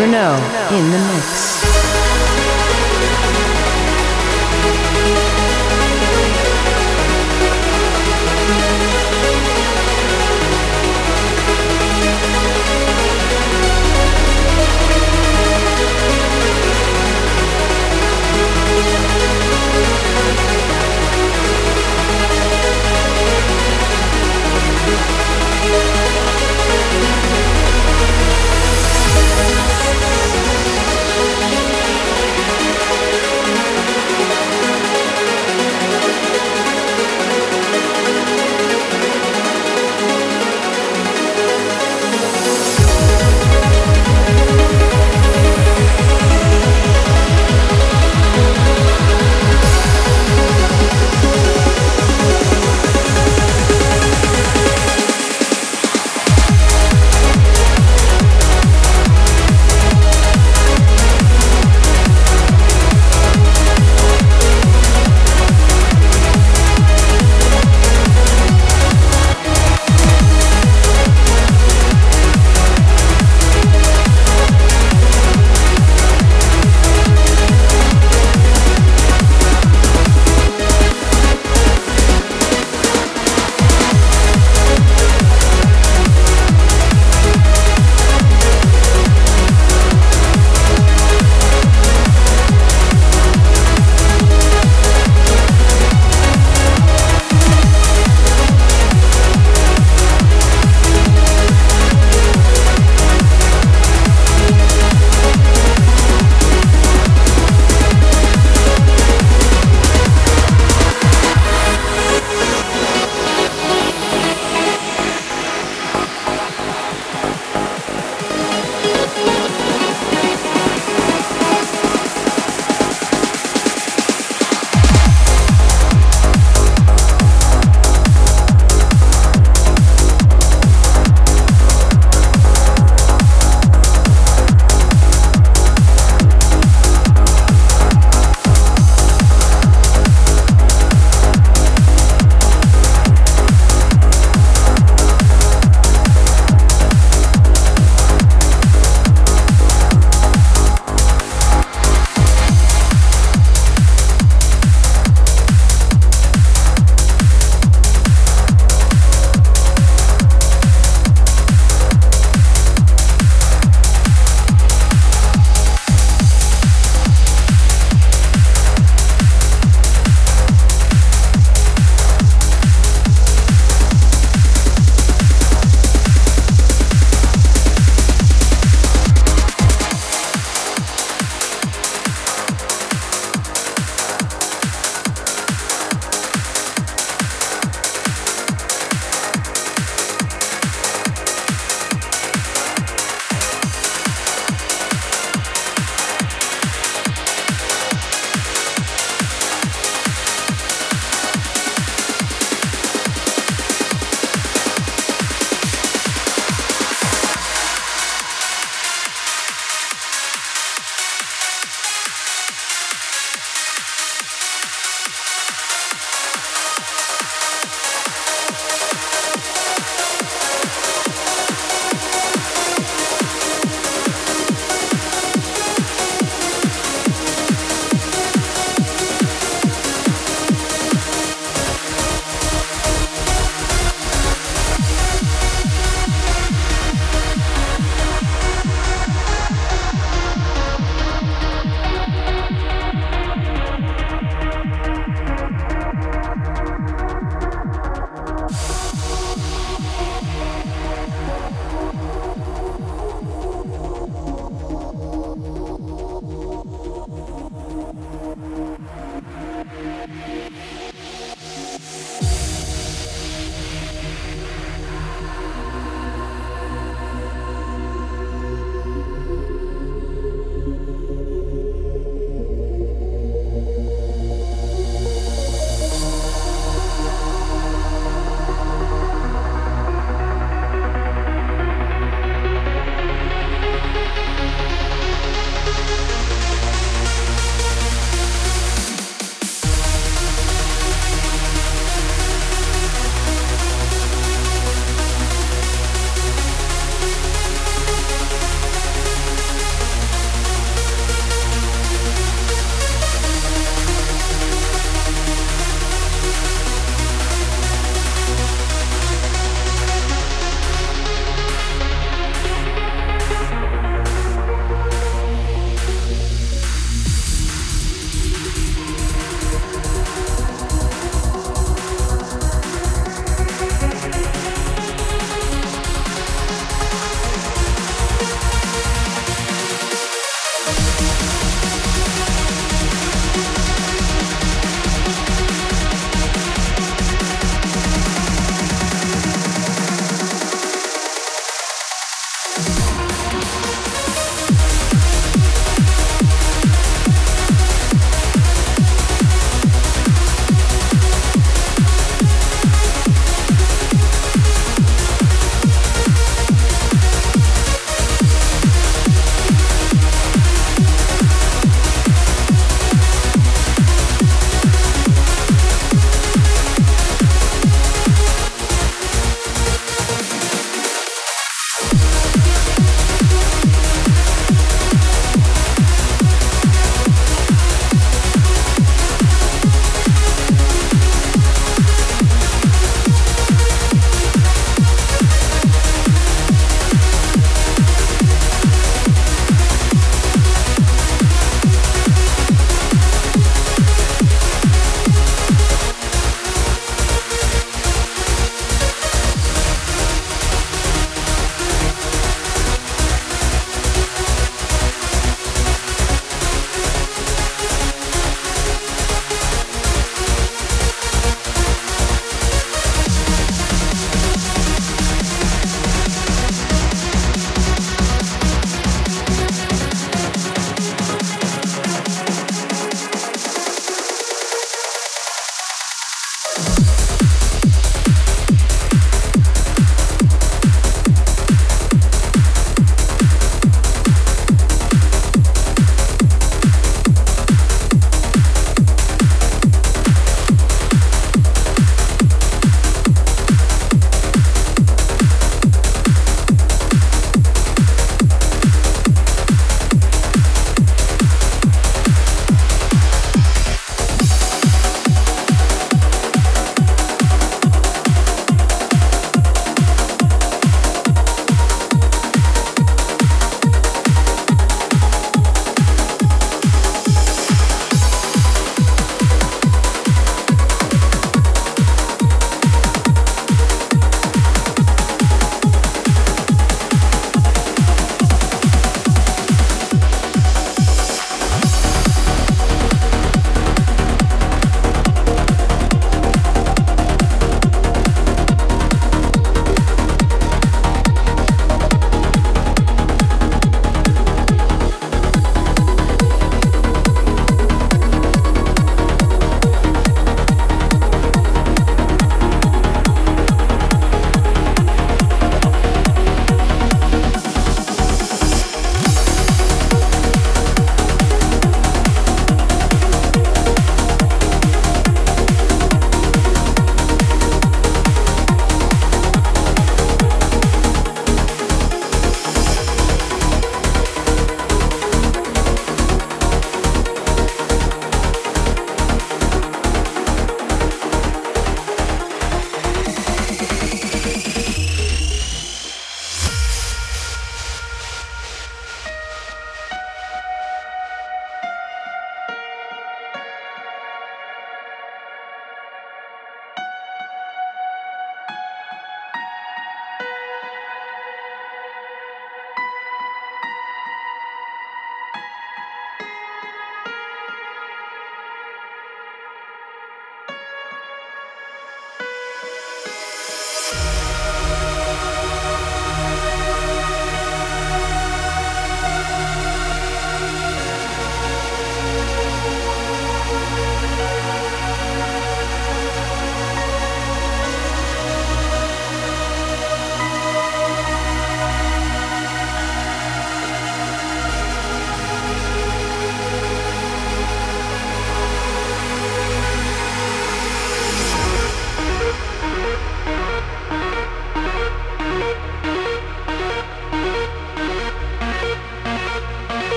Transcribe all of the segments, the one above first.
Grunow in the mix.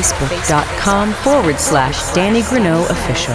facebook.com forward slash Danny Grunow official.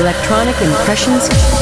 Electronic Impressions.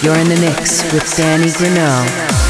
You're in the mix with Danny Grunow.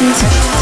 Electronic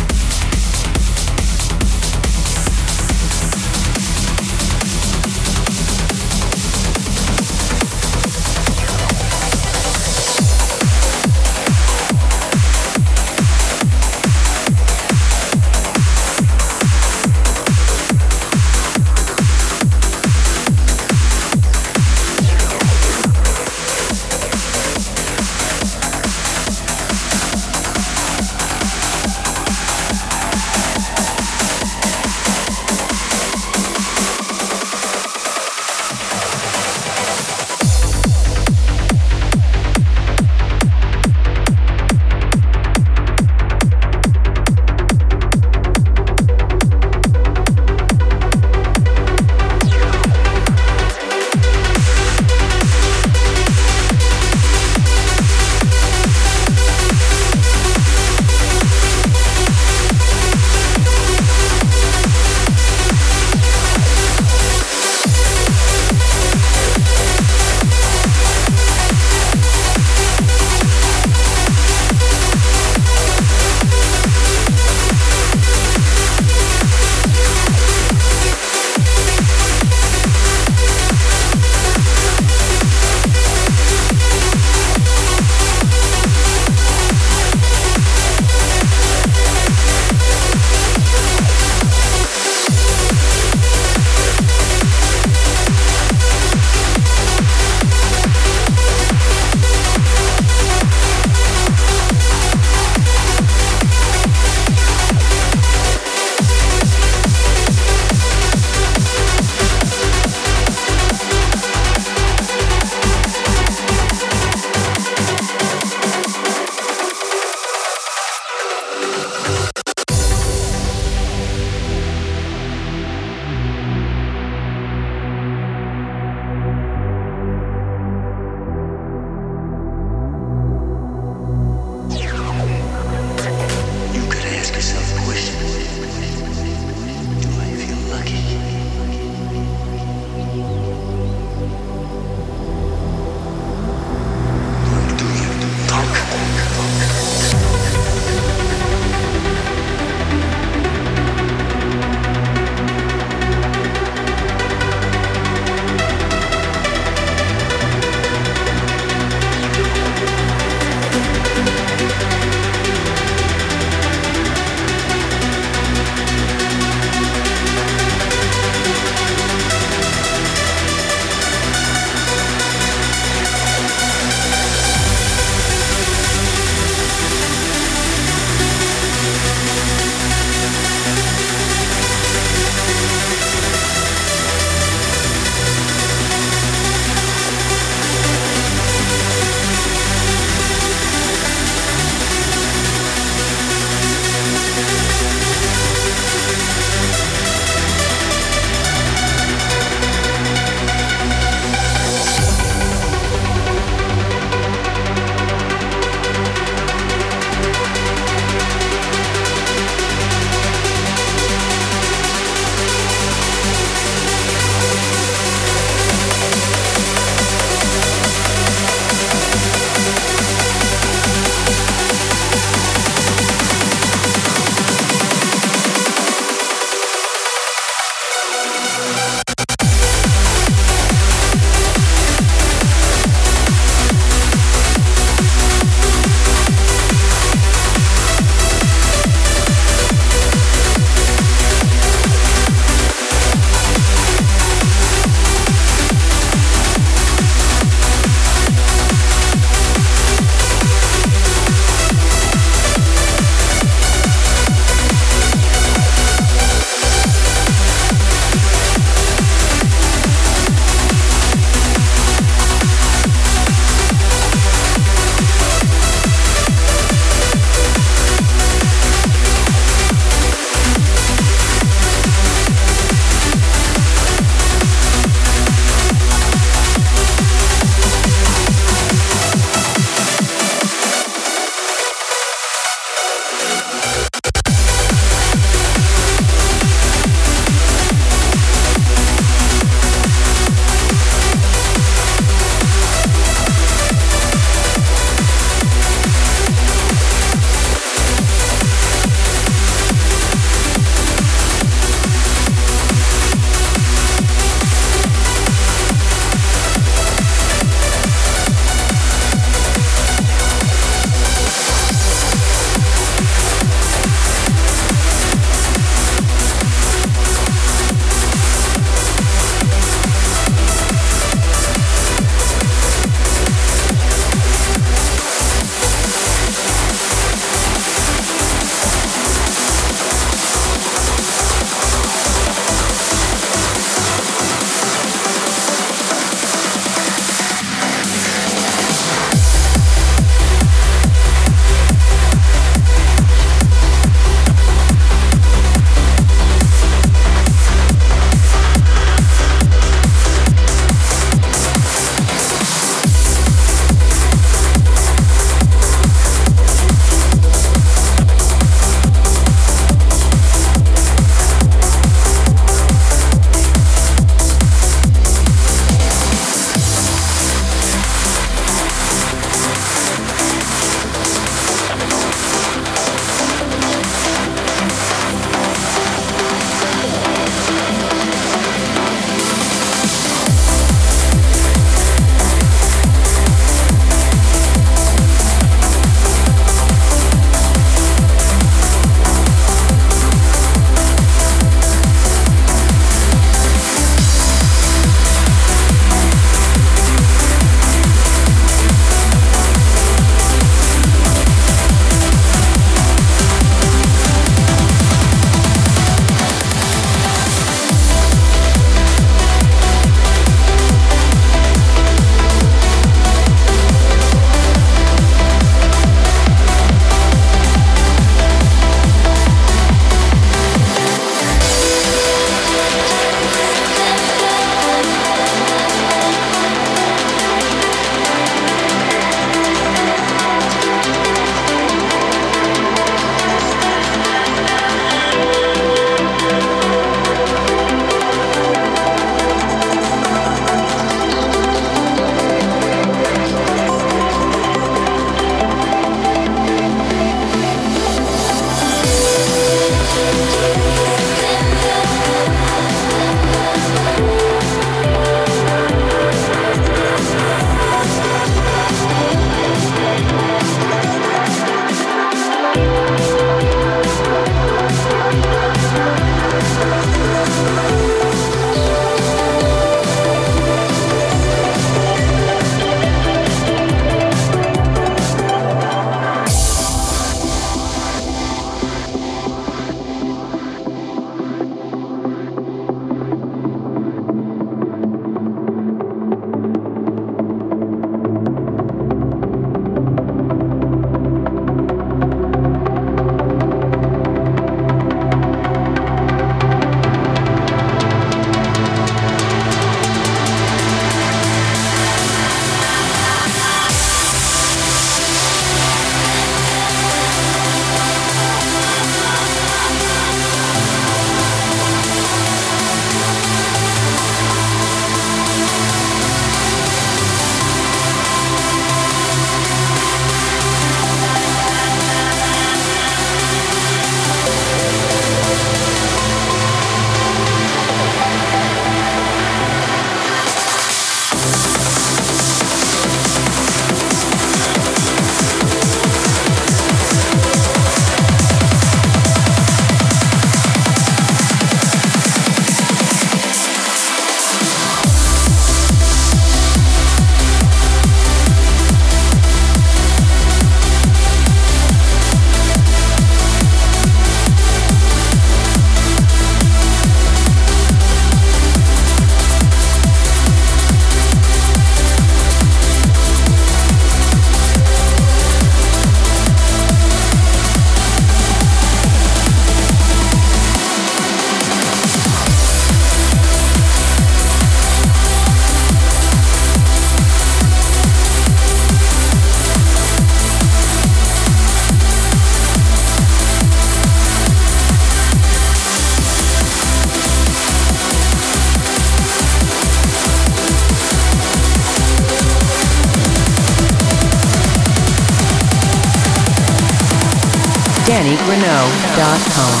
Grunow. DannyGrunow.com.